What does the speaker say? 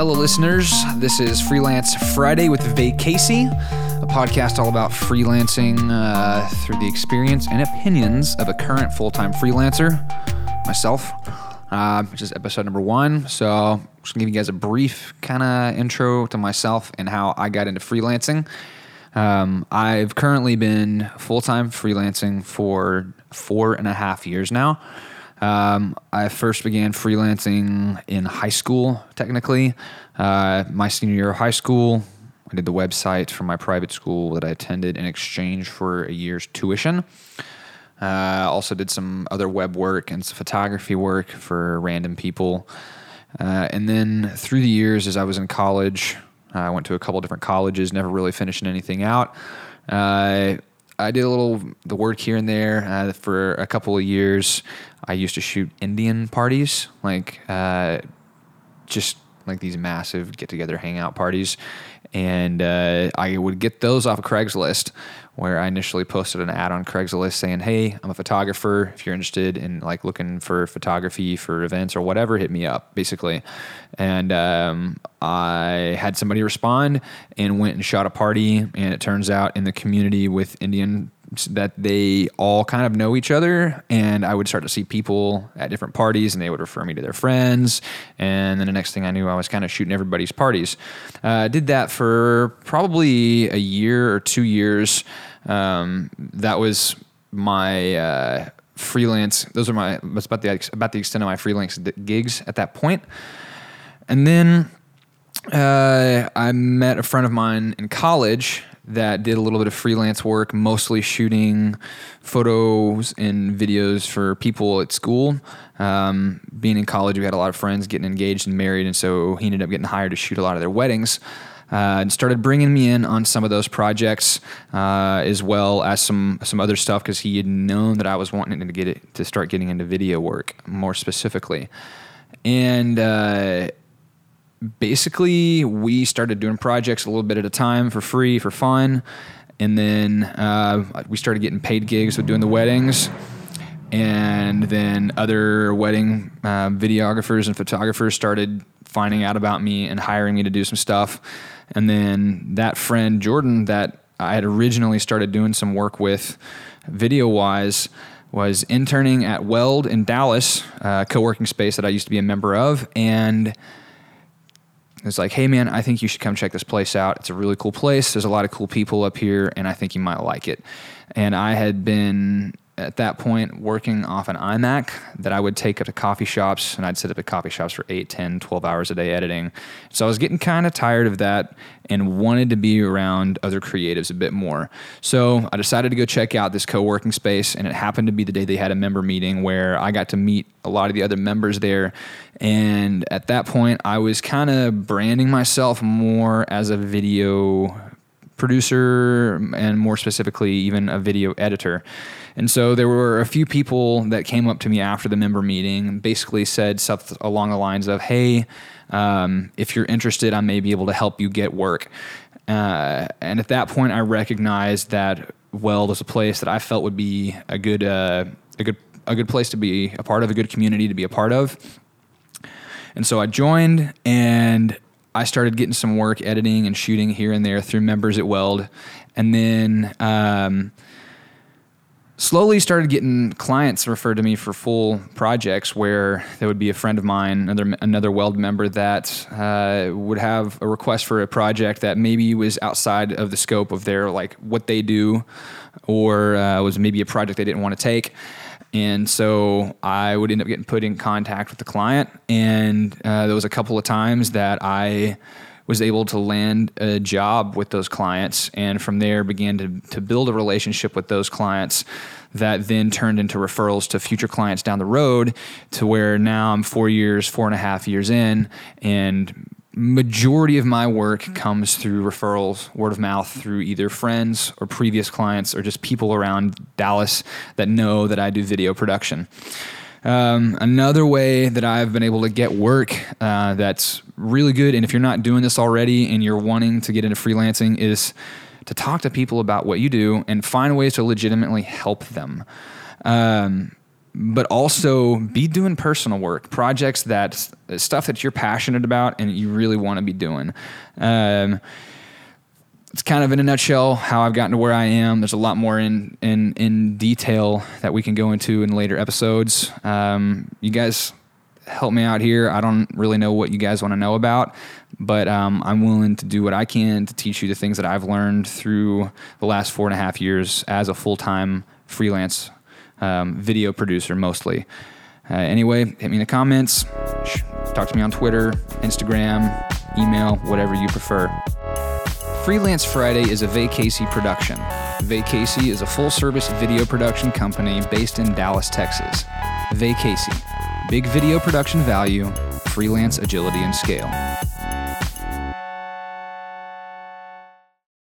Hello, listeners. This is Freelance Friday with Vay Casey, a podcast all about freelancing uh, through the experience and opinions of a current full time freelancer, myself, uh, which is episode number one. So, I'm just gonna give you guys a brief kind of intro to myself and how I got into freelancing. Um, I've currently been full time freelancing for four and a half years now. Um, I first began freelancing in high school, technically. Uh, my senior year of high school, I did the website for my private school that I attended in exchange for a year's tuition. Uh, also did some other web work and some photography work for random people. Uh, and then through the years, as I was in college, I went to a couple different colleges, never really finishing anything out. Uh, I did a little the work here and there uh, for a couple of years. I used to shoot Indian parties, like uh, just like these massive get together hangout parties, and uh, I would get those off of Craigslist. Where I initially posted an ad on Craigslist saying, "Hey, I'm a photographer. If you're interested in like looking for photography for events or whatever, hit me up." Basically, and um, I had somebody respond and went and shot a party. And it turns out in the community with Indian that they all kind of know each other and i would start to see people at different parties and they would refer me to their friends and then the next thing i knew i was kind of shooting everybody's parties. I uh, did that for probably a year or two years. Um, that was my uh, freelance those are my that's about the about the extent of my freelance gigs at that point. And then uh, i met a friend of mine in college that did a little bit of freelance work, mostly shooting photos and videos for people at school. Um, being in college, we had a lot of friends getting engaged and married, and so he ended up getting hired to shoot a lot of their weddings. Uh, and started bringing me in on some of those projects, uh, as well as some some other stuff because he had known that I was wanting to get it to start getting into video work more specifically. And uh, basically we started doing projects a little bit at a time for free for fun. And then uh, we started getting paid gigs with doing the weddings. And then other wedding uh, videographers and photographers started finding out about me and hiring me to do some stuff. And then that friend jordan that i had originally started doing some work with video wise was interning at weld in dallas a co-working space that i used to be a member of. And it's like, hey man, I think you should come check this place out. It's a really cool place. There's a lot of cool people up here, and I think you might like it. And I had been at that point working off an iMac that I would take up to coffee shops and I'd sit up at coffee shops for 8, 10, 12 hours a day editing. So I was getting kind of tired of that and wanted to be around other creatives a bit more. So I decided to go check out this co working space and it happened to be the day they had a member meeting where I got to meet a lot of the other members there. And at that point, I was kind of branding myself more as a video producer and more specifically, even a video editor. And so there were a few people that came up to me after the member meeting, basically said stuff along the lines of, "Hey, um, if you're interested, I may be able to help you get work." Uh, and at that point, I recognized that Weld was a place that I felt would be a good, uh, a good, a good place to be a part of, a good community to be a part of. And so I joined, and I started getting some work editing and shooting here and there through members at Weld, and then. Um, slowly started getting clients referred to me for full projects where there would be a friend of mine, another another Weld member that uh, would have a request for a project that maybe was outside of the scope of their like what they do, or uh, was maybe a project they didn't want to take. And so I would end up getting put in contact with the client, and uh, there was a couple of times that I was able to land a job with those clients. And from there began to, to build a relationship with those clients that then turned into referrals to future clients down the road to where now I'm four years, four and a half years in, and majority of my work comes through referrals, word of mouth, through either friends or previous clients or just people around Dallas that know that I do video production. Um, another way that I've been able to get work uh, that's really good, and if you're not doing this already and you're wanting to get into freelancing, is to talk to people about what you do and find ways to legitimately help them. Um, but also be doing personal work, projects that stuff that you're passionate about and you really want to be doing. Um, it's kind of in a nutshell how I've gotten to where I am. There's a lot more in in in detail that we can go into in later episodes. Um, you guys help me out here. I don't really know what you guys want to know about, but um, I'm willing to do what I can to teach you the things that I've learned through the last four and a half years as a full time freelance um, video producer, mostly. Uh, anyway, hit me in the comments. Talk to me on Twitter, Instagram, email, whatever you prefer. Freelance Friday is a VayCasey production. VayCasey is a full service video production company based in Dallas, Texas. VayCasey, big video production value, freelance agility and scale.